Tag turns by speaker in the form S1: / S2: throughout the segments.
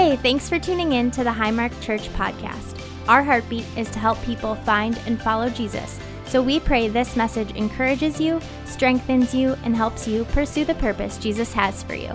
S1: Hey, thanks for tuning in to the Highmark Church podcast. Our heartbeat is to help people find and follow Jesus. So we pray this message encourages you, strengthens you, and helps you pursue the purpose Jesus has for you.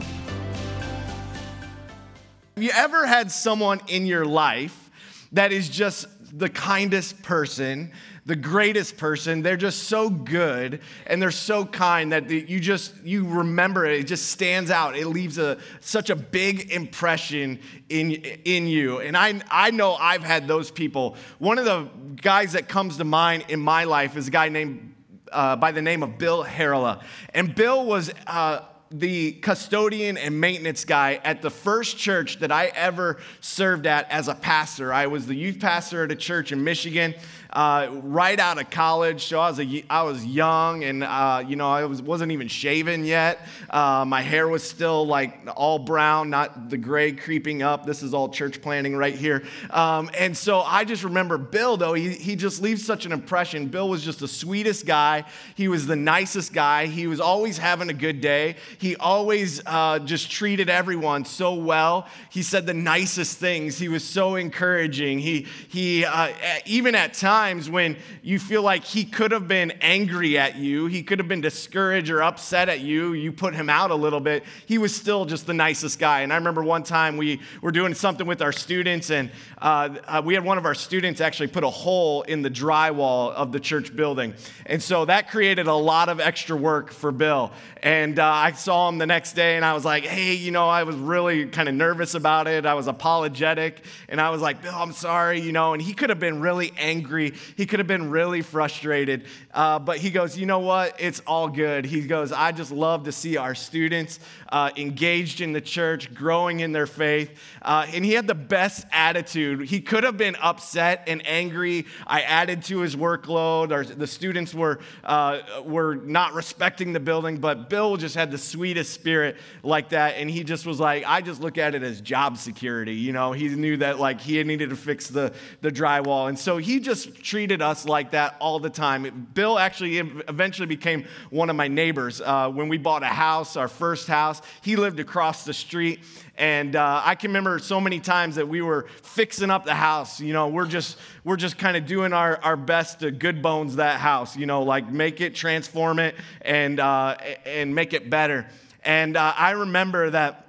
S1: Have
S2: you ever had someone in your life that is just the kindest person, the greatest person. They're just so good and they're so kind that you just you remember it. It just stands out. It leaves a such a big impression in in you. And I I know I've had those people. One of the guys that comes to mind in my life is a guy named uh, by the name of Bill Harrella. And Bill was. Uh, the custodian and maintenance guy at the first church that I ever served at as a pastor. I was the youth pastor at a church in Michigan uh, right out of college. So I was, a, I was young and, uh, you know, I was, wasn't even shaven yet. Uh, my hair was still like all brown, not the gray creeping up. This is all church planning right here. Um, and so I just remember Bill, though, he, he just leaves such an impression. Bill was just the sweetest guy. He was the nicest guy. He was always having a good day. He always uh, just treated everyone so well. He said the nicest things. He was so encouraging. He, he uh, even at times, times when you feel like he could have been angry at you, he could have been discouraged or upset at you, you put him out a little bit, he was still just the nicest guy. And I remember one time we were doing something with our students, and uh, uh, we had one of our students actually put a hole in the drywall of the church building. And so that created a lot of extra work for Bill. And uh, I saw him the next day, and I was like, hey, you know, I was really kind of nervous about it. I was apologetic, and I was like, Bill, I'm sorry, you know, and he could have been really angry he could have been really frustrated. Uh, but he goes, you know what? It's all good. He goes, I just love to see our students uh, engaged in the church, growing in their faith. Uh, and he had the best attitude. He could have been upset and angry. I added to his workload, or the students were, uh, were not respecting the building, but Bill just had the sweetest spirit like that. And he just was like, I just look at it as job security. You know, he knew that like he needed to fix the, the drywall. And so he just treated us like that all the time. Bill actually eventually became one of my neighbors. Uh, when we bought a house, our first house, he lived across the street. And uh, I can remember so many times that we were fixing up the house. You know, we're just, we're just kind of doing our, our best to good bones that house, you know, like make it, transform it, and, uh, and make it better. And uh, I remember that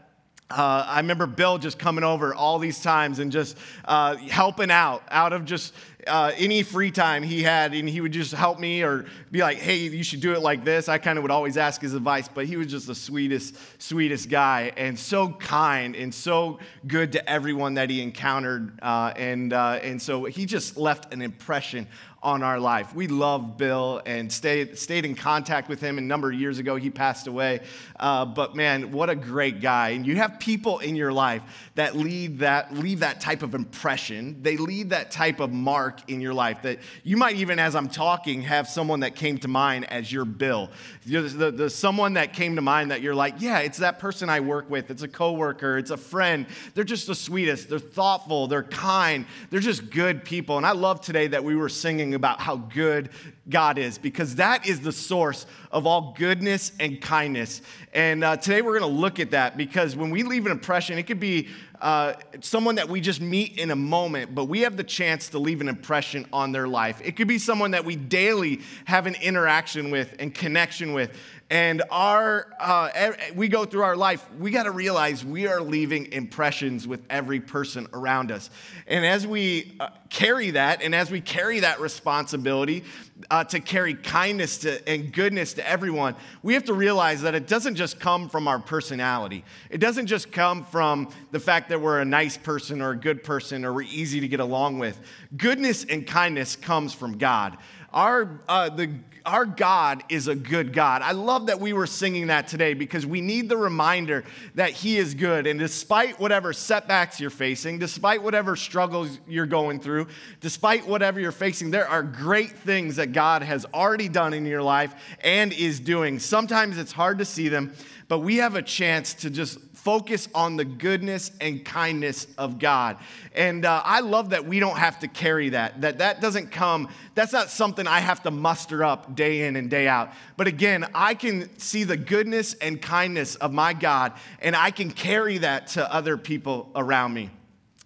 S2: uh, I remember Bill just coming over all these times and just uh, helping out, out of just uh, any free time he had, and he would just help me or be like, hey, you should do it like this. I kind of would always ask his advice, but he was just the sweetest, sweetest guy and so kind and so good to everyone that he encountered. Uh, and, uh, and so he just left an impression on our life. We love Bill and stayed, stayed in contact with him a number of years ago. He passed away. Uh, but man, what a great guy. And you have people in your life that leave that, leave that type of impression. They leave that type of mark in your life that you might even, as I'm talking, have someone that came to mind as your Bill. The, the, the someone that came to mind that you're like, yeah, it's that person I work with. It's a coworker. It's a friend. They're just the sweetest. They're thoughtful. They're kind. They're just good people. And I love today that we were singing about how good God is because that is the source of all goodness and kindness. And uh, today we're going to look at that because when we leave an impression, it could be uh, someone that we just meet in a moment, but we have the chance to leave an impression on their life. It could be someone that we daily have an interaction with and connection with and our uh, we go through our life we got to realize we are leaving impressions with every person around us. And as we uh, carry that and as we carry that responsibility uh, to carry kindness to, and goodness to everyone we have to realize that it doesn't just come from our personality. It doesn't just come from the fact that we're a nice person or a good person or we're easy to get along with. Goodness and kindness comes from god. Our, uh, the, our God is a good God. I love that we were singing that today because we need the reminder that He is good. And despite whatever setbacks you're facing, despite whatever struggles you're going through, despite whatever you're facing, there are great things that God has already done in your life and is doing. Sometimes it's hard to see them, but we have a chance to just focus on the goodness and kindness of God. And uh, I love that we don't have to carry that, that that doesn't come, that's not something I have to muster up day in and day out. But again, I can see the goodness and kindness of my God, and I can carry that to other people around me.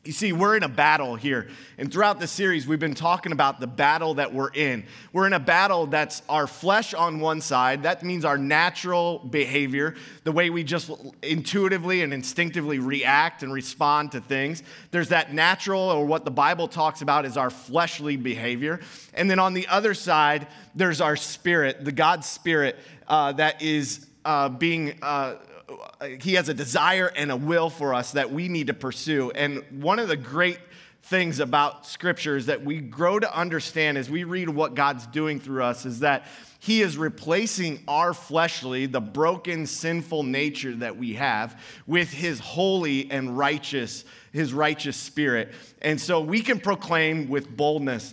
S2: You see, we're in a battle here. And throughout the series, we've been talking about the battle that we're in. We're in a battle that's our flesh on one side. That means our natural behavior, the way we just intuitively and instinctively react and respond to things. There's that natural, or what the Bible talks about is our fleshly behavior. And then on the other side, there's our spirit, the God spirit uh, that is uh, being. Uh, Uh, he has a desire and a will for us that we need to pursue. And one of the great things about scripture is that we grow to understand as we read what God's doing through us is that he is replacing our fleshly, the broken, sinful nature that we have, with his holy and righteous, his righteous spirit. And so we can proclaim with boldness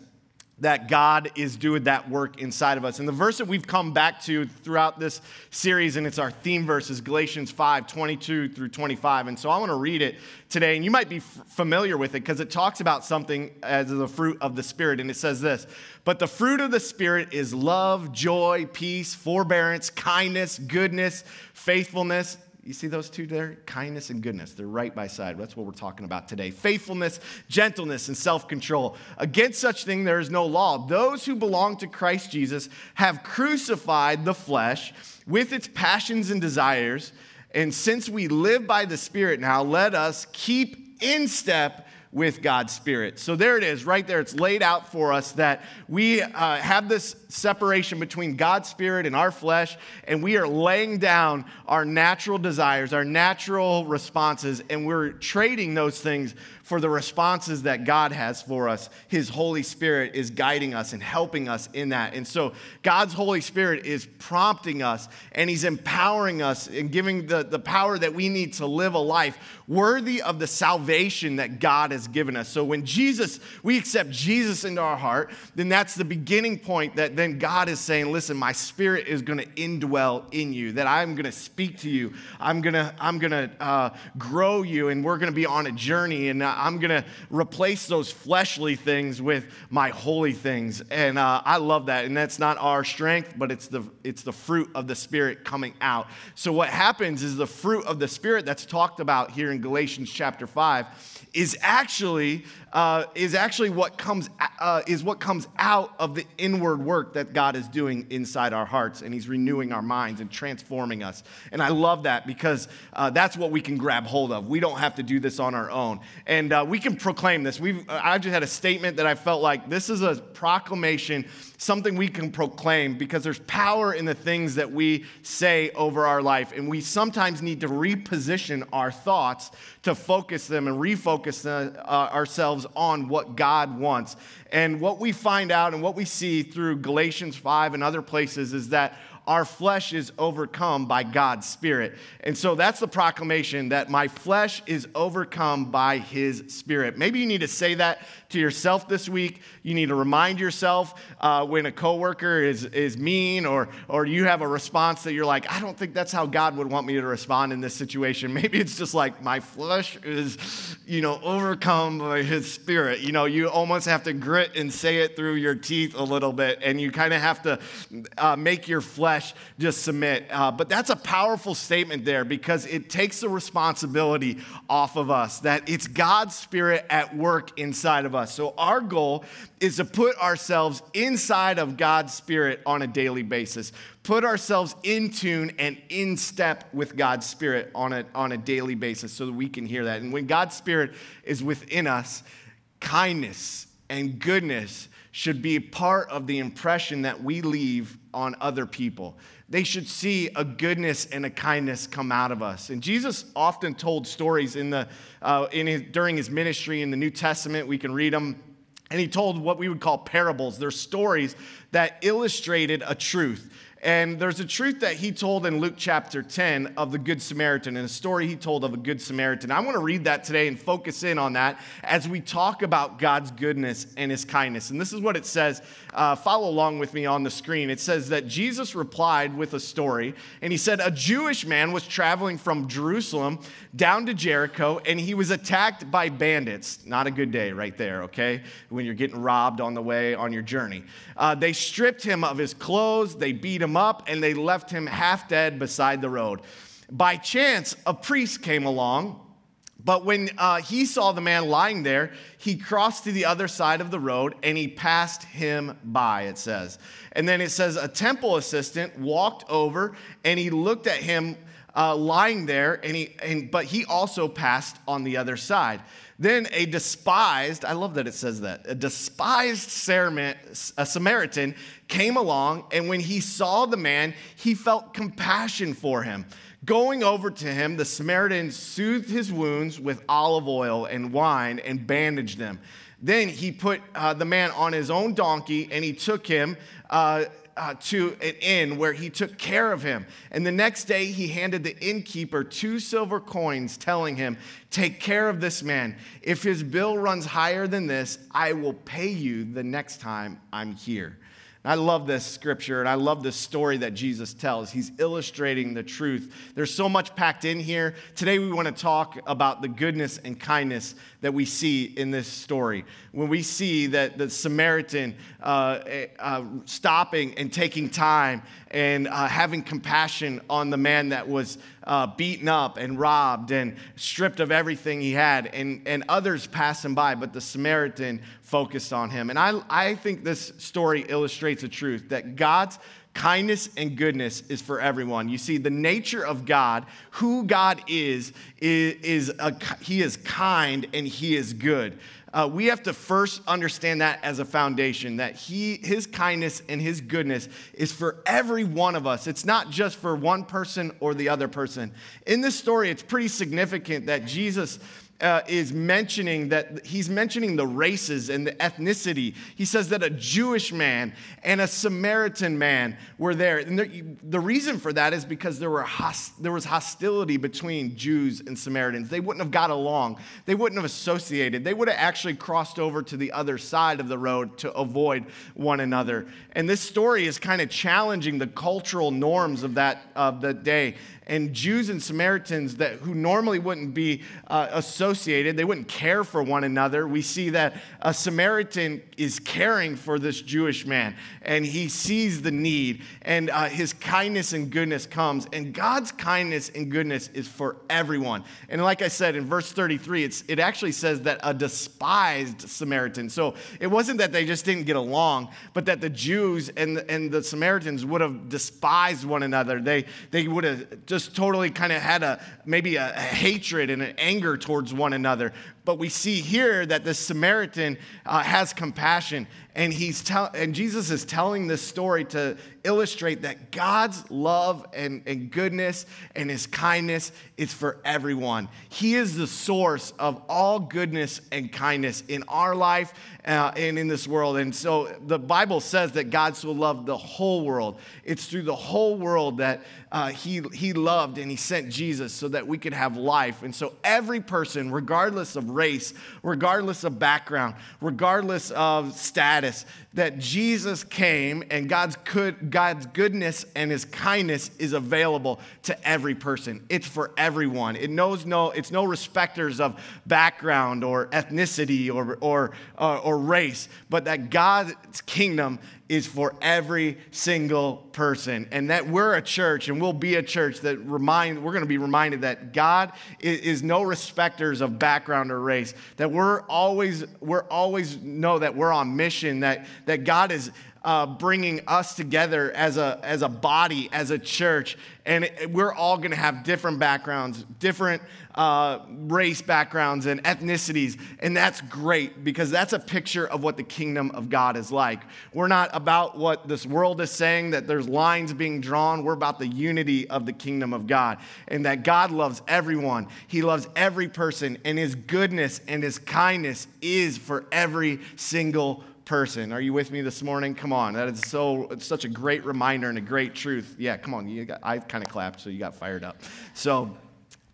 S2: that God is doing that work inside of us. And the verse that we've come back to throughout this series, and it's our theme verse, is Galatians 5 22 through 25. And so I want to read it today, and you might be f- familiar with it because it talks about something as the fruit of the Spirit. And it says this But the fruit of the Spirit is love, joy, peace, forbearance, kindness, goodness, faithfulness you see those two there? Kindness and goodness. They're right by side. That's what we're talking about today. Faithfulness, gentleness, and self control. Against such thing there is no law. Those who belong to Christ Jesus have crucified the flesh with its passions and desires. And since we live by the Spirit now, let us keep in step with God's Spirit. So there it is, right there. It's laid out for us that we uh, have this separation between God's Spirit and our flesh, and we are laying down our natural desires, our natural responses, and we're trading those things for the responses that God has for us. His Holy Spirit is guiding us and helping us in that. And so God's Holy Spirit is prompting us and He's empowering us and giving the, the power that we need to live a life worthy of the salvation that God has given us. So when Jesus, we accept Jesus into our heart, then that's the beginning point that then God is saying, listen, my spirit is going to indwell in you, that I'm going to speak to you. I'm going to, I'm going to uh, grow you, and we're going to be on a journey. And I'm going to replace those fleshly things with my holy things. And uh, I love that. And that's not our strength, but it's the, it's the fruit of the Spirit coming out. So, what happens is the fruit of the Spirit that's talked about here in Galatians chapter 5 is actually actually uh, is actually what comes uh, is what comes out of the inward work that God is doing inside our hearts, and He's renewing our minds and transforming us. And I love that because uh, that's what we can grab hold of. We don't have to do this on our own, and uh, we can proclaim this. We've I just had a statement that I felt like this is a proclamation something we can proclaim because there's power in the things that we say over our life. And we sometimes need to reposition our thoughts to focus them and refocus the, uh, ourselves on what God wants. And what we find out and what we see through Galatians 5 and other places is that our flesh is overcome by God's Spirit. And so that's the proclamation that my flesh is overcome by His Spirit. Maybe you need to say that to yourself this week. You need to remind yourself uh, when a coworker is, is mean or, or you have a response that you're like, I don't think that's how God would want me to respond in this situation. Maybe it's just like my flesh is, you know, overcome by His Spirit. You know, you almost have to grit and say it through your teeth a little bit, and you kind of have to uh, make your flesh flesh just submit. Uh, but that's a powerful statement there because it takes the responsibility off of us that it's God's Spirit at work inside of us. So our goal is to put ourselves inside of God's Spirit on a daily basis, put ourselves in tune and in step with God's Spirit on a, on a daily basis so that we can hear that. And when God's Spirit is within us, kindness and goodness should be part of the impression that we leave on other people. They should see a goodness and a kindness come out of us. And Jesus often told stories in the, uh, in his, during his ministry in the New Testament. We can read them. And he told what we would call parables. They're stories that illustrated a truth. And there's a truth that he told in Luke chapter 10 of the Good Samaritan and a story he told of a Good Samaritan. I want to read that today and focus in on that as we talk about God's goodness and his kindness. And this is what it says. Uh, follow along with me on the screen. It says that Jesus replied with a story, and he said, A Jewish man was traveling from Jerusalem down to Jericho, and he was attacked by bandits. Not a good day, right there, okay? When you're getting robbed on the way on your journey. Uh, they stripped him of his clothes, they beat him up and they left him half dead beside the road. By chance, a priest came along, but when uh, he saw the man lying there, he crossed to the other side of the road and he passed him by, it says. And then it says a temple assistant walked over and he looked at him uh, lying there, and he, and, but he also passed on the other side. Then a despised, I love that it says that, a despised Samaritan came along, and when he saw the man, he felt compassion for him. Going over to him, the Samaritan soothed his wounds with olive oil and wine and bandaged them. Then he put uh, the man on his own donkey and he took him. Uh, uh, to an inn where he took care of him. And the next day, he handed the innkeeper two silver coins, telling him, Take care of this man. If his bill runs higher than this, I will pay you the next time I'm here. I love this scripture and I love this story that Jesus tells. He's illustrating the truth. There's so much packed in here. Today, we want to talk about the goodness and kindness that we see in this story. When we see that the Samaritan uh, uh, stopping and taking time and uh, having compassion on the man that was uh, beaten up and robbed and stripped of everything he had, and, and others passing by, but the Samaritan focused on him. And I, I think this story illustrates a truth that God's kindness and goodness is for everyone. You see, the nature of God, who God is, is, is a, He is kind and He is good. Uh, we have to first understand that as a foundation that he his kindness and his goodness is for every one of us it's not just for one person or the other person in this story it's pretty significant that jesus uh, is mentioning that he's mentioning the races and the ethnicity. He says that a Jewish man and a Samaritan man were there. And there, the reason for that is because there, were host, there was hostility between Jews and Samaritans. They wouldn't have got along, they wouldn't have associated. They would have actually crossed over to the other side of the road to avoid one another. And this story is kind of challenging the cultural norms of that of the day and Jews and Samaritans that who normally wouldn't be uh, associated, they wouldn't care for one another. We see that a Samaritan is caring for this Jewish man, and he sees the need, and uh, his kindness and goodness comes. And God's kindness and goodness is for everyone. And like I said in verse 33, it's, it actually says that a despised Samaritan. So it wasn't that they just didn't get along, but that the Jews and the, and the Samaritans would have despised one another. They, they would have just just totally kind of had a maybe a, a, hatred and an anger towards one another. But we see here that the Samaritan uh, has compassion, and he's and Jesus is telling this story to illustrate that God's love and, and goodness and His kindness is for everyone. He is the source of all goodness and kindness in our life uh, and in this world. And so the Bible says that God so loved the whole world. It's through the whole world that uh, he, he loved and He sent Jesus so that we could have life. And so every person, regardless of race, regardless of background, regardless of status, that Jesus came and God's, good, God's goodness and his kindness is available to every person. It's for everyone. It knows no, it's no respecters of background or ethnicity or, or, uh, or race, but that God's kingdom is for every single person. And that we're a church and we'll be a church that remind, we're to be reminded that God is, is, no respecters of background or race. That we're always, we're always know that we're on mission, that, that God is uh, bringing us together as a, as a body, as a church. And it, we're all going to have different backgrounds, different uh, race backgrounds and ethnicities. And that's great because that's a picture of what the kingdom of God is like. We're not about what this world is saying, that there's lines being drawn. We're about the unity of the kingdom of God and that God loves everyone. He loves every person, and His goodness and His kindness is for every single person. Are you with me this morning? Come on. That is so such a great reminder and a great truth. Yeah, come on. You got, I kind of clapped, so you got fired up. So,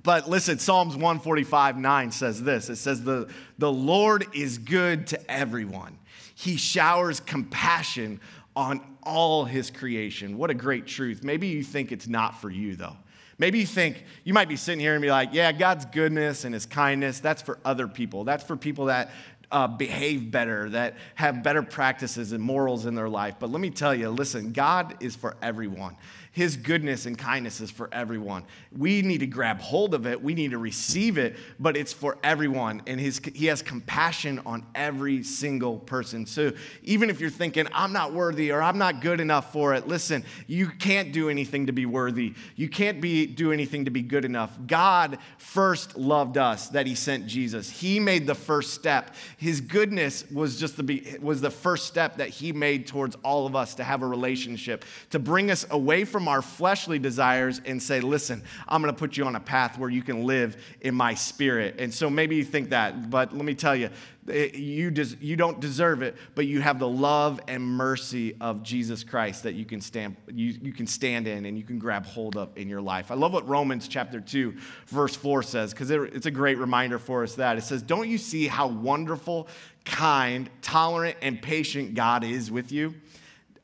S2: but listen, Psalms 145 9 says this it says, the, the Lord is good to everyone, He showers compassion on all His creation. What a great truth. Maybe you think it's not for you, though. Maybe you think, you might be sitting here and be like, yeah, God's goodness and his kindness, that's for other people. That's for people that uh, behave better, that have better practices and morals in their life. But let me tell you, listen, God is for everyone. His goodness and kindness is for everyone. We need to grab hold of it. We need to receive it, but it's for everyone. And his, he has compassion on every single person. So even if you're thinking, I'm not worthy or I'm not good enough for it, listen, you can't do anything to be worthy. You can't be, do anything to be good enough. God first loved us that he sent Jesus. He made the first step. His goodness was just the, was the first step that he made towards all of us to have a relationship, to bring us away from from our fleshly desires and say, listen, I'm going to put you on a path where you can live in my spirit. And so maybe you think that, but let me tell you, you, des- you don't deserve it, but you have the love and mercy of Jesus Christ that you can, stand, you, you can stand in and you can grab hold of in your life. I love what Romans chapter 2, verse 4 says, because it, it's a great reminder for us that it says, Don't you see how wonderful, kind, tolerant, and patient God is with you?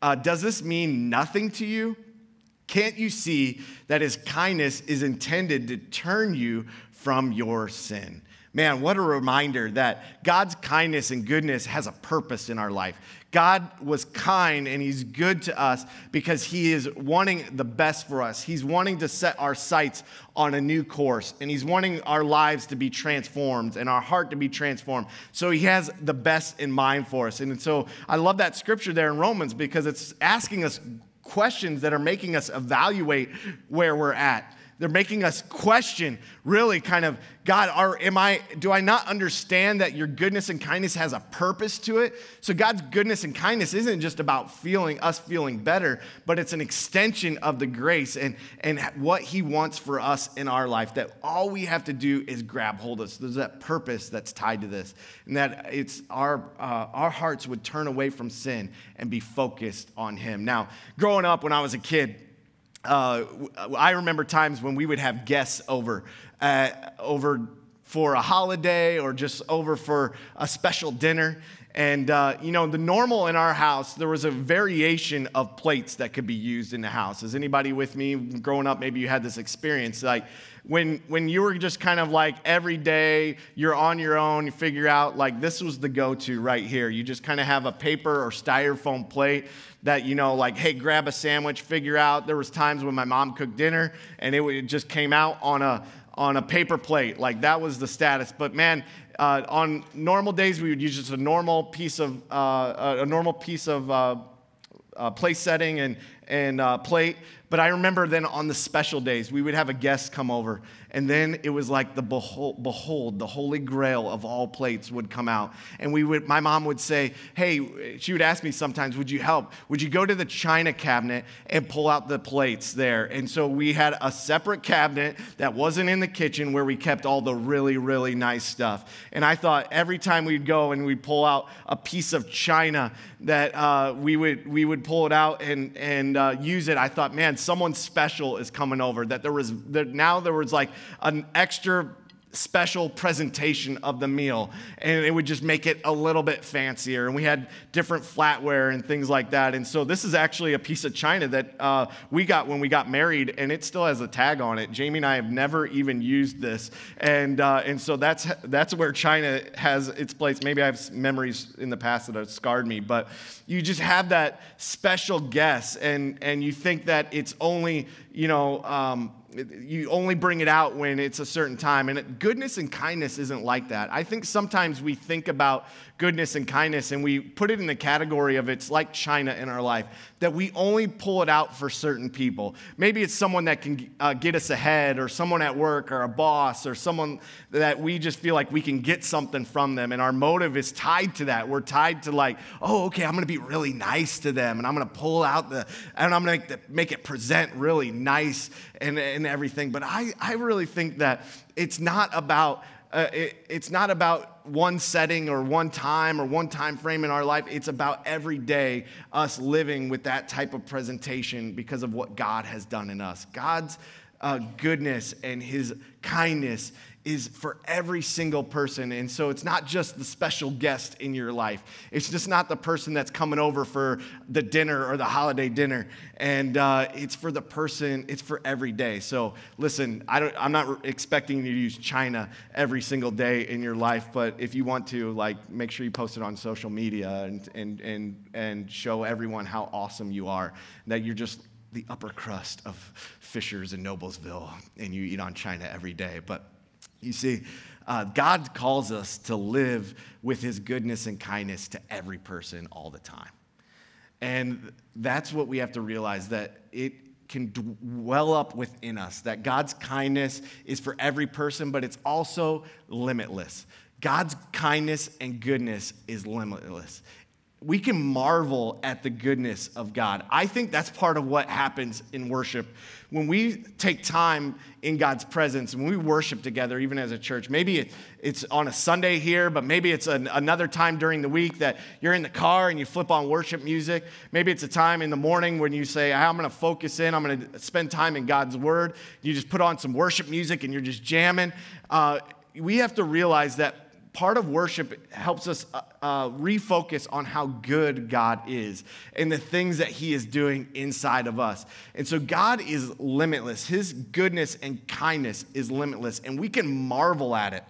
S2: Uh, does this mean nothing to you? Can't you see that his kindness is intended to turn you from your sin? Man, what a reminder that God's kindness and goodness has a purpose in our life. God was kind and He's good to us because He is wanting the best for us. He's wanting to set our sights on a new course and He's wanting our lives to be transformed and our heart to be transformed. So He has the best in mind for us. And so I love that scripture there in Romans because it's asking us questions that are making us evaluate where we're at. They're making us question, really, kind of, God, are, am I, do I not understand that your goodness and kindness has a purpose to it? So God's goodness and kindness isn't just about feeling us feeling better, but it's an extension of the grace and, and what He wants for us in our life. That all we have to do is grab hold of. So there's that purpose that's tied to this, and that it's our uh, our hearts would turn away from sin and be focused on Him. Now, growing up when I was a kid uh, I remember times when we would have guests over, uh, over for a holiday or just over for a special dinner. And, uh, you know, the normal in our house, there was a variation of plates that could be used in the house. Is anybody with me? Growing up, maybe you had this experience. Like, when, when you were just kind of like every day, you're on your own, you figure out like this was the go to right here. You just kind of have a paper or styrofoam plate that, you know, like, hey, grab a sandwich, figure out. There was times when my mom cooked dinner and it, it just came out on a, on a paper plate. Like that was the status. But man, uh, on normal days, we would use just a normal piece of, uh, a normal piece of uh, uh place setting and, and uh, plate. But I remember then on the special days, we would have a guest come over and then it was like the behold, behold, the holy grail of all plates would come out. And we would, my mom would say, Hey, she would ask me sometimes, Would you help? Would you go to the china cabinet and pull out the plates there? And so we had a separate cabinet that wasn't in the kitchen where we kept all the really, really nice stuff. And I thought every time we'd go and we'd pull out a piece of china that uh, we, would, we would pull it out and, and uh, use it, I thought, man, someone special is coming over. That there was, that now there was like an extra special presentation of the meal and it would just make it a little bit fancier. And we had different flatware and things like that. And so this is actually a piece of china that uh, we got when we got married and it still has a tag on it. Jamie and i have never even used this. And, uh, and so that's, that's where china has its place. Maybe i have memories in the past that have scarred me but you just have that special guest and, and you think that it's only you know um, you only bring it out when it's a certain time. And goodness and kindness isn't like that. I think sometimes we think about goodness and kindness and we put it in the category of it's like China in our life, that we only pull it out for certain people. Maybe it's someone that can uh, get us ahead, or someone at work, or a boss, or someone that we just feel like we can get something from them. And our motive is tied to that. We're tied to, like, oh, okay, I'm gonna be really nice to them, and I'm gonna pull out the, and I'm gonna make it present really nice and, and everything. But I, I really think that it's not about uh, it, it's not about one setting or one time or one time frame in our life. It's about every day us living with that type of presentation because of what God has done in us. God's uh, goodness and his kindness is for every single person. And so it's not just the special guest in your life. It's just not the person that's coming over for the dinner or the holiday dinner. And uh, it's for the person, it's for every day. So listen, I don't, I'm not expecting you to use China every single day in your life, but if you want to, like, make sure you post it on social media and, and, and, and show everyone how awesome you are, that you're just the upper crust of Fishers and Noblesville, and you eat on China every day. But you see, uh, God calls us to live with his goodness and kindness to every person all the time. And that's what we have to realize that it can dwell up within us, that God's kindness is for every person, but it's also limitless. God's kindness and goodness is limitless we can marvel at the goodness of God. I think that's part of what happens in worship. When we take time in God's presence, when we worship together, even as a church, maybe it's on a Sunday here, but maybe it's an, another time during the week that you're in the car and you flip on worship music. Maybe it's a time in the morning when you say, I'm going to focus in, I'm going to spend time in God's word. You just put on some worship music and you're just jamming. Uh, we have to realize that part of worship helps us uh, uh, refocus on how good God is and the things that He is doing inside of us. And so God is limitless. His goodness and kindness is limitless, and we can marvel at it.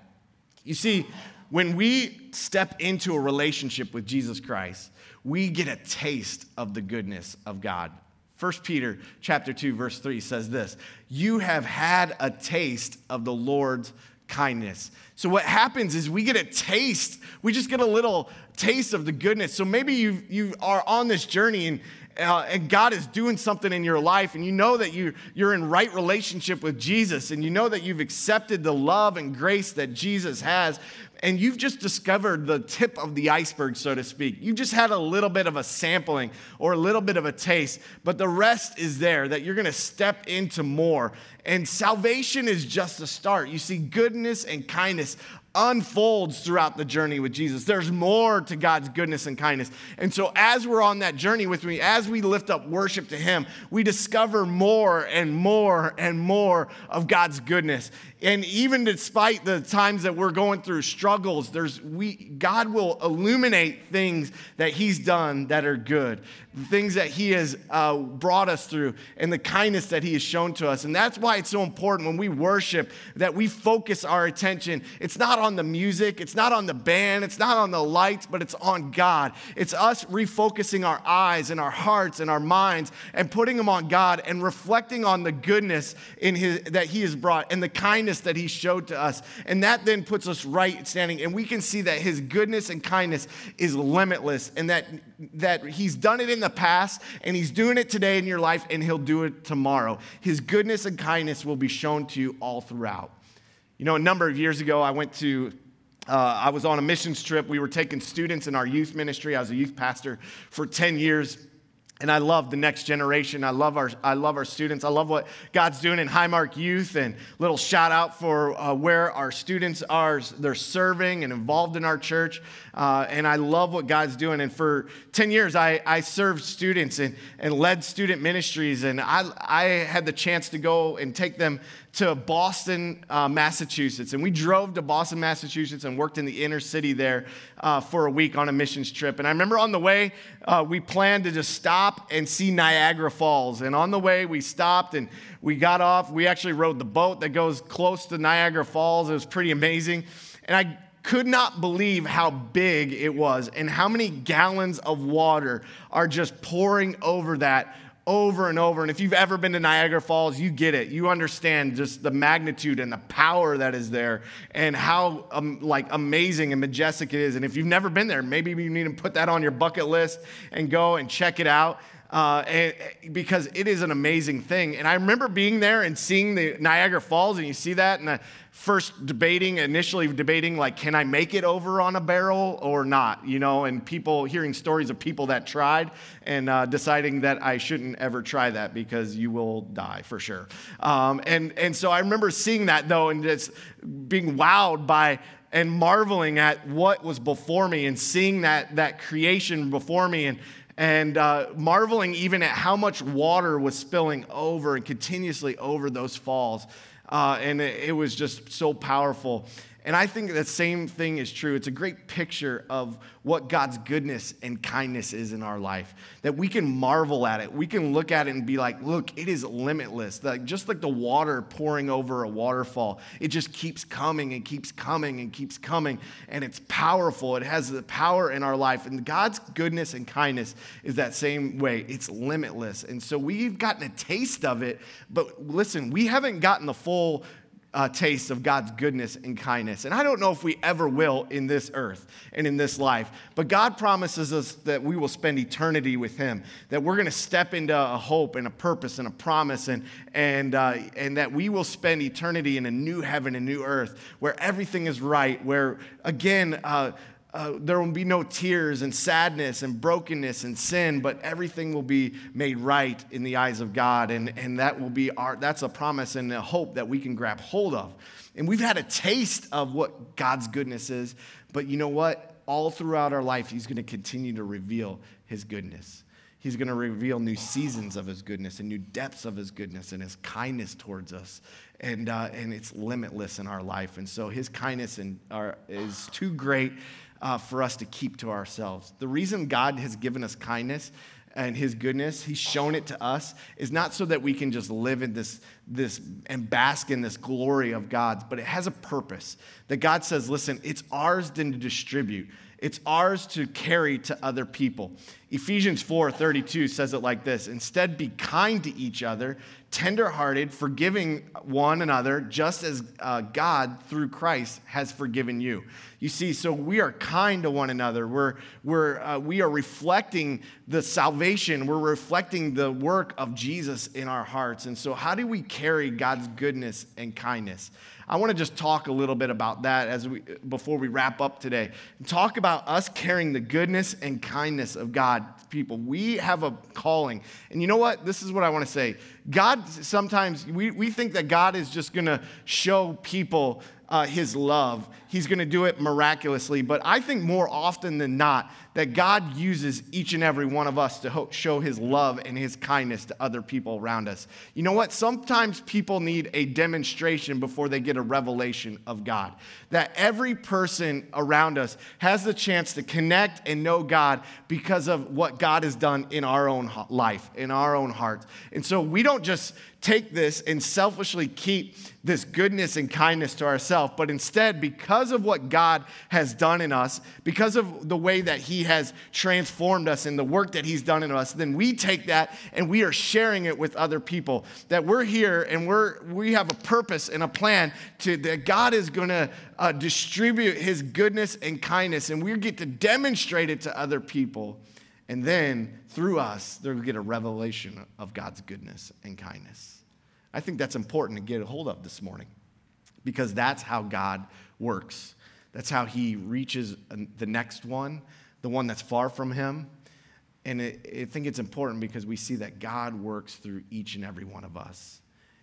S2: You see, when we step into a relationship with Jesus Christ, we get a taste of the goodness of God. 1 Peter chapter 2 verse 3 says this, "You have had a taste of the Lord's kindness. So, what happens is we get a taste, we just get a little taste of the goodness. So, maybe you, you are on this journey and, uh, and God is doing something in your life, and you know that you, you're in right relationship with Jesus, and you know that you've accepted the love and grace that Jesus has, and you've just discovered the tip of the iceberg, so to speak. You've just had a little bit of a sampling or a little bit of a taste, but the rest is there that you're gonna step into more. And salvation is just a start. You see, goodness and kindness unfolds throughout the journey with Jesus. There's more to God's goodness and kindness. And so, as we're on that journey with me, as we lift up worship to Him, we discover more and more and more of God's goodness. And even despite the times that we're going through struggles, there's we God will illuminate things that He's done that are good, the things that He has uh, brought us through, and the kindness that He has shown to us. And that's why it's so important when we worship that we focus our attention. It's not on the music, it's not on the band, it's not on the lights, but it's on God. It's us refocusing our eyes and our hearts and our minds and putting them on God and reflecting on the goodness in His that He has brought and the kindness kindness that he showed to us. And that then puts us right standing. And we can see that his goodness and kindness is limitless and that, that he's done it in the past and he's doing it today in your life and he'll do it tomorrow. His goodness and kindness will be shown to you all throughout. You know, a number of years ago, I went to uh, I was on a missions trip. We were taking students in our youth ministry. I was a youth pastor for 10 years. And I love the next generation. I love our, I love our students. I love what God's doing in Highmark Youth. And little shout out for uh, where our students are. They're serving and involved in our church. Uh, and I love what God's doing. And for 10 years, I, I served students and, and led student ministries. And I, I had the chance to go and take them to Boston, uh, Massachusetts. And we drove to Boston, Massachusetts and worked in the inner city there uh, for a week on a missions trip. And I remember on the way, uh, we planned to just stop and see Niagara Falls. And on the way, we stopped and we got off. We actually rode the boat that goes close to Niagara Falls. It was pretty amazing. And I could not believe how big it was and how many gallons of water are just pouring over that over and over. And if you've ever been to Niagara Falls, you get it. You understand just the magnitude and the power that is there and how um, like amazing and majestic it is. And if you've never been there, maybe you need to put that on your bucket list and go and check it out. Uh, and, because it is an amazing thing. And I remember being there and seeing the Niagara Falls, and you see that, and I first debating, initially debating, like, can I make it over on a barrel or not? You know, and people hearing stories of people that tried and uh, deciding that I shouldn't ever try that because you will die for sure. Um, and, and so I remember seeing that though, and just being wowed by and marveling at what was before me and seeing that, that creation before me and, and uh, marveling even at how much water was spilling over and continuously over those falls. Uh, and it, it was just so powerful. And I think the same thing is true. It's a great picture of what God's goodness and kindness is in our life. That we can marvel at it. We can look at it and be like, look, it is limitless. Like, just like the water pouring over a waterfall, it just keeps coming and keeps coming and keeps coming. And it's powerful. It has the power in our life. And God's goodness and kindness is that same way. It's limitless. And so we've gotten a taste of it. But listen, we haven't gotten the full uh, taste of God's goodness and kindness. And I don't know if we ever will in this earth and in this life, but God promises us that we will spend eternity with Him, that we're going to step into a hope and a purpose and a promise, and, and, uh, and that we will spend eternity in a new heaven and new earth where everything is right, where, again, uh, uh, there will be no tears and sadness and brokenness and sin, but everything will be made right in the eyes of God. And, and that will be our, that's a promise and a hope that we can grab hold of. And we've had a taste of what God's goodness is, but you know what? All throughout our life, He's going to continue to reveal His goodness. He's going to reveal new seasons of His goodness and new depths of His goodness and His kindness towards us. And, uh, and it's limitless in our life. And so His kindness in our, is too great uh, for us to keep to ourselves. The reason God has given us kindness and his goodness, he's shown it to us, is not so that we can just live in this, this and bask in this glory of God's, but it has a purpose. That God says, listen, it's ours then to distribute. It's ours to carry to other people. Ephesians 4:32 says it like this: Instead, be kind to each other, tenderhearted, forgiving one another, just as uh, God through Christ has forgiven you. You see, so we are kind to one another. We're, we're, uh, we are reflecting the salvation. We're reflecting the work of Jesus in our hearts. And so, how do we carry God's goodness and kindness? I want to just talk a little bit about that as we before we wrap up today. Talk about us carrying the goodness and kindness of God people. We have a calling. And you know what? This is what I want to say. God sometimes we, we think that God is just gonna show people uh, his love. He's going to do it miraculously. But I think more often than not, that God uses each and every one of us to show his love and his kindness to other people around us. You know what? Sometimes people need a demonstration before they get a revelation of God. That every person around us has the chance to connect and know God because of what God has done in our own life, in our own hearts. And so we don't just take this and selfishly keep this goodness and kindness to ourselves, but instead, because of what God has done in us, because of the way that He has transformed us and the work that He's done in us, then we take that and we are sharing it with other people. That we're here and we're, we have a purpose and a plan to, that God is going to uh, distribute His goodness and kindness, and we get to demonstrate it to other people. And then through us, they'll get a revelation of God's goodness and kindness. I think that's important to get a hold of this morning because that's how God works. That's how He reaches the next one, the one that's far from Him. And I think it's important because we see that God works through each and every one of us.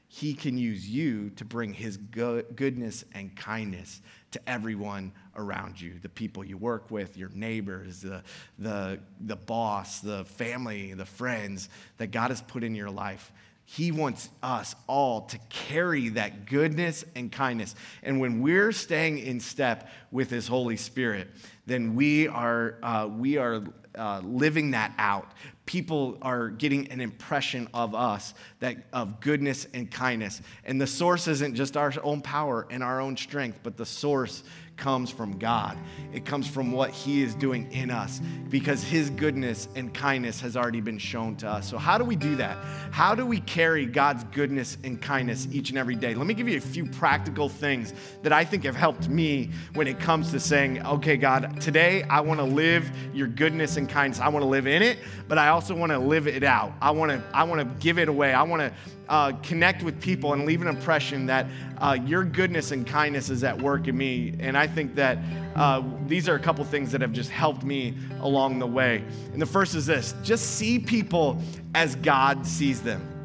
S2: He can use you to bring His goodness and kindness to everyone around you the people you work with, your neighbors, the, the, the boss, the family, the friends that God has put in your life. He wants us all to carry that goodness and kindness. And when we're staying in step with His Holy Spirit, then we are, uh, we are uh, living that out. People are getting an impression of us that of goodness and kindness. And the source isn't just our own power and our own strength, but the source comes from God. It comes from what He is doing in us because His goodness and kindness has already been shown to us. So, how do we do that? How do we carry God's goodness and kindness each and every day? Let me give you a few practical things that I think have helped me when it comes to saying, okay, God, today I want to live your goodness and kindness. I want to live in it, but I also want to live it out. I want to I want to give it away. I want to uh, connect with people and leave an impression that uh, your goodness and kindness is at work in me. And I think that uh, these are a couple things that have just helped me along the way. And the first is this just see people as God sees them.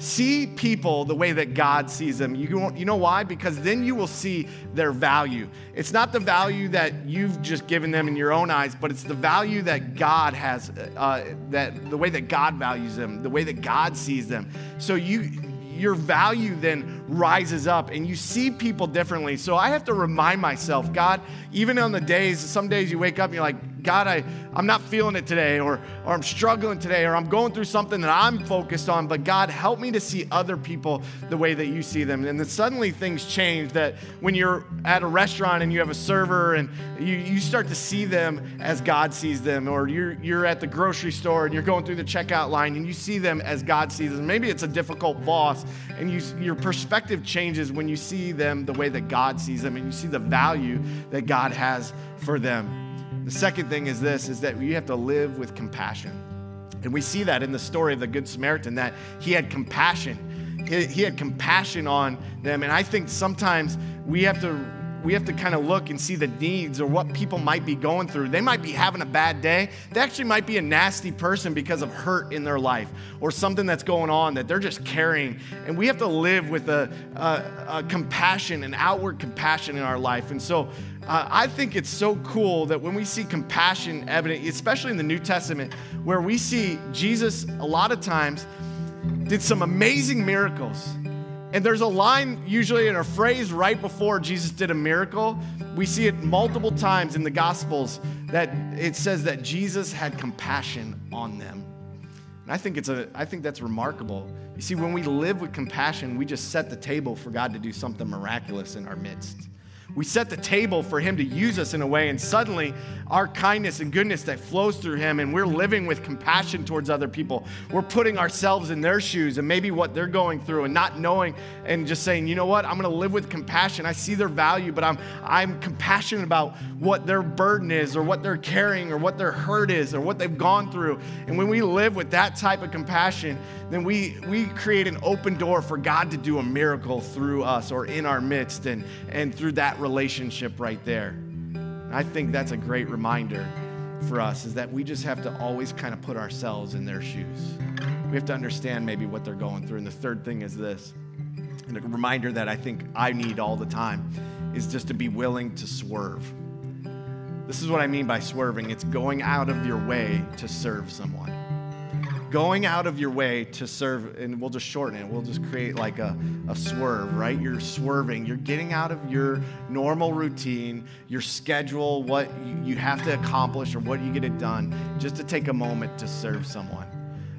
S2: See people the way that God sees them. You, you know why? Because then you will see their value. It's not the value that you've just given them in your own eyes, but it's the value that God has, uh, that the way that God values them, the way that God sees them. So you, your value then rises up and you see people differently. So I have to remind myself, God, even on the days, some days you wake up and you're like, God, I, I'm not feeling it today, or, or I'm struggling today, or I'm going through something that I'm focused on, but God, help me to see other people the way that you see them. And then suddenly things change that when you're at a restaurant and you have a server and you, you start to see them as God sees them, or you're, you're at the grocery store and you're going through the checkout line and you see them as God sees them. Maybe it's a difficult boss, and you, your perspective changes when you see them the way that God sees them and you see the value that God has for them. The second thing is this is that you have to live with compassion. And we see that in the story of the Good Samaritan, that he had compassion. He, had compassion on them. And I think sometimes we have to we have to kind of look and see the needs or what people might be going through. They might be having a bad day. They actually might be a nasty person because of hurt in their life or something that's going on that they're just carrying. And we have to live with a, a, a compassion, an outward compassion in our life. And so uh, I think it's so cool that when we see compassion evident, especially in the New Testament, where we see Jesus a lot of times did some amazing miracles. And there's a line, usually in a phrase right before Jesus did a miracle. We see it multiple times in the Gospels that it says that Jesus had compassion on them. And I think, it's a, I think that's remarkable. You see, when we live with compassion, we just set the table for God to do something miraculous in our midst. We set the table for Him to use us in a way, and suddenly our kindness and goodness that flows through Him, and we're living with compassion towards other people. We're putting ourselves in their shoes and maybe what they're going through, and not knowing and just saying, you know what, I'm gonna live with compassion. I see their value, but I'm, I'm compassionate about what their burden is, or what they're carrying, or what their hurt is, or what they've gone through. And when we live with that type of compassion, then we, we create an open door for God to do a miracle through us or in our midst and, and through that relationship right there. And I think that's a great reminder for us is that we just have to always kind of put ourselves in their shoes. We have to understand maybe what they're going through. And the third thing is this, and a reminder that I think I need all the time is just to be willing to swerve. This is what I mean by swerving it's going out of your way to serve someone going out of your way to serve, and we'll just shorten it. We'll just create like a, a swerve, right? You're swerving. You're getting out of your normal routine, your schedule, what you have to accomplish or what you get it done, just to take a moment to serve someone.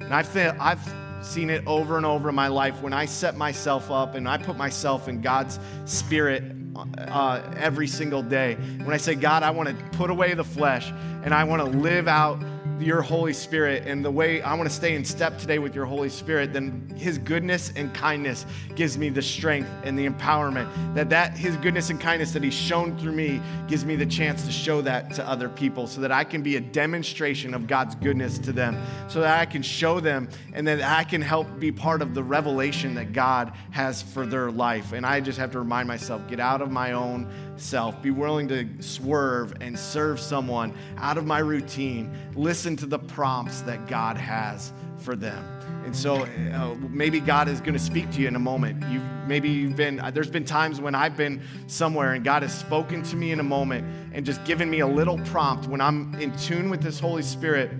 S2: And I've, I've seen it over and over in my life when I set myself up and I put myself in God's spirit uh, every single day. When I say, God, I want to put away the flesh and I want to live out your Holy Spirit and the way I want to stay in step today with your Holy Spirit, then his goodness and kindness gives me the strength and the empowerment. That that his goodness and kindness that he's shown through me gives me the chance to show that to other people so that I can be a demonstration of God's goodness to them, so that I can show them and that I can help be part of the revelation that God has for their life. And I just have to remind myself, get out of my own self, be willing to swerve and serve someone out of my routine, listen to the prompts that God has for them. And so uh, maybe God is going to speak to you in a moment. You've maybe you've been uh, there's been times when I've been somewhere and God has spoken to me in a moment and just given me a little prompt when I'm in tune with this Holy Spirit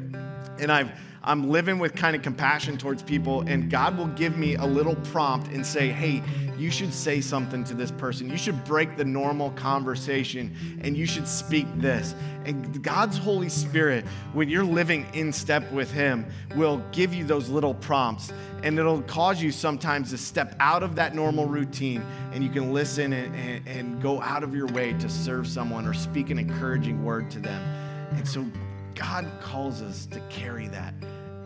S2: and I've I'm living with kind of compassion towards people, and God will give me a little prompt and say, hey, you should say something to this person. You should break the normal conversation and you should speak this. And God's Holy Spirit, when you're living in step with Him, will give you those little prompts and it'll cause you sometimes to step out of that normal routine and you can listen and, and, and go out of your way to serve someone or speak an encouraging word to them. And so God calls us to carry that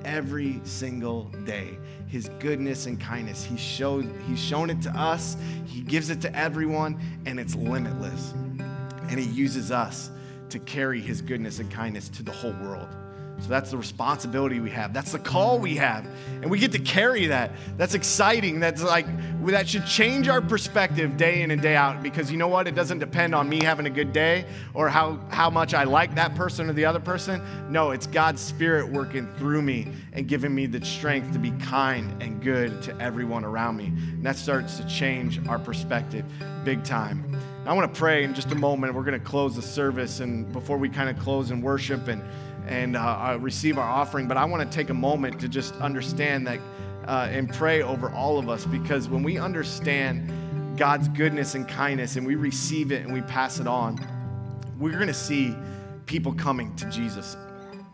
S2: every single day. His goodness and kindness. He showed, he's shown it to us, He gives it to everyone, and it's limitless. And He uses us to to carry his goodness and kindness to the whole world. So that's the responsibility we have. That's the call we have. And we get to carry that. That's exciting. That's like, that should change our perspective day in and day out because you know what? It doesn't depend on me having a good day or how, how much I like that person or the other person. No, it's God's Spirit working through me and giving me the strength to be kind and good to everyone around me. And that starts to change our perspective big time. I want to pray in just a moment. We're going to close the service. And before we kind of close and worship and and uh, uh, receive our offering. But I want to take a moment to just understand that uh, and pray over all of us because when we understand God's goodness and kindness and we receive it and we pass it on, we're going to see people coming to Jesus.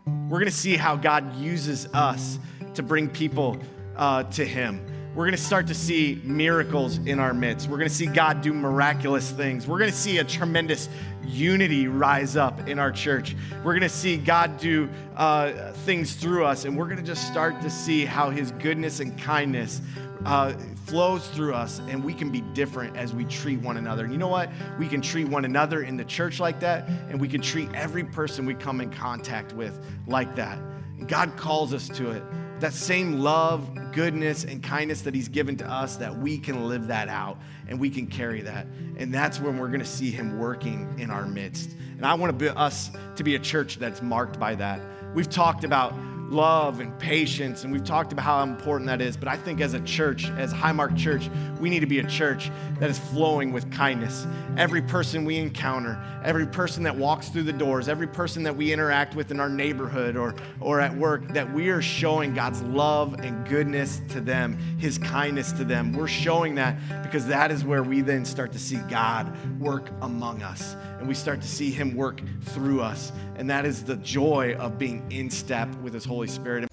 S2: We're going to see how God uses us to bring people uh, to Him we're going to start to see miracles in our midst. We're going to see God do miraculous things. We're going to see a tremendous unity rise up in our church. We're going to see God do uh, things through us, and we're going to just start to see how His goodness and kindness uh, flows through us, and we can be different as we treat one another. And you know what? We can treat one another in the church like that, and we can treat every person we come in contact with like that. And God calls us to it that same love, goodness, and kindness that He's given to us, that we can live that out and we can carry that. And that's when we're going to see Him working in our midst. And I want to be us to be a church that's marked by that. We've talked about love and patience, and we've talked about how important that is. But I think as a church, as Highmark Church, we need to be a church that is flowing with kindness. Every person we encounter, every person that walks through the doors, every person that we interact with in our neighborhood or, or at work, that we are showing God's love and goodness to them, His kindness to them. We're showing that because that is where we then start to see God work among us and we start to see Him work through us. And that is the joy of being in step with His Holy Spirit.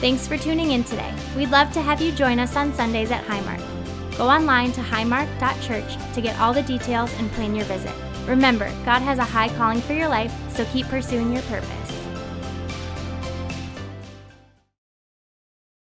S1: Thanks for tuning in today. We'd love to have you join us on Sundays at Highmark. Go online to highmark.church to get all the details and plan your visit. Remember, God has a high calling for your life, so keep pursuing your purpose.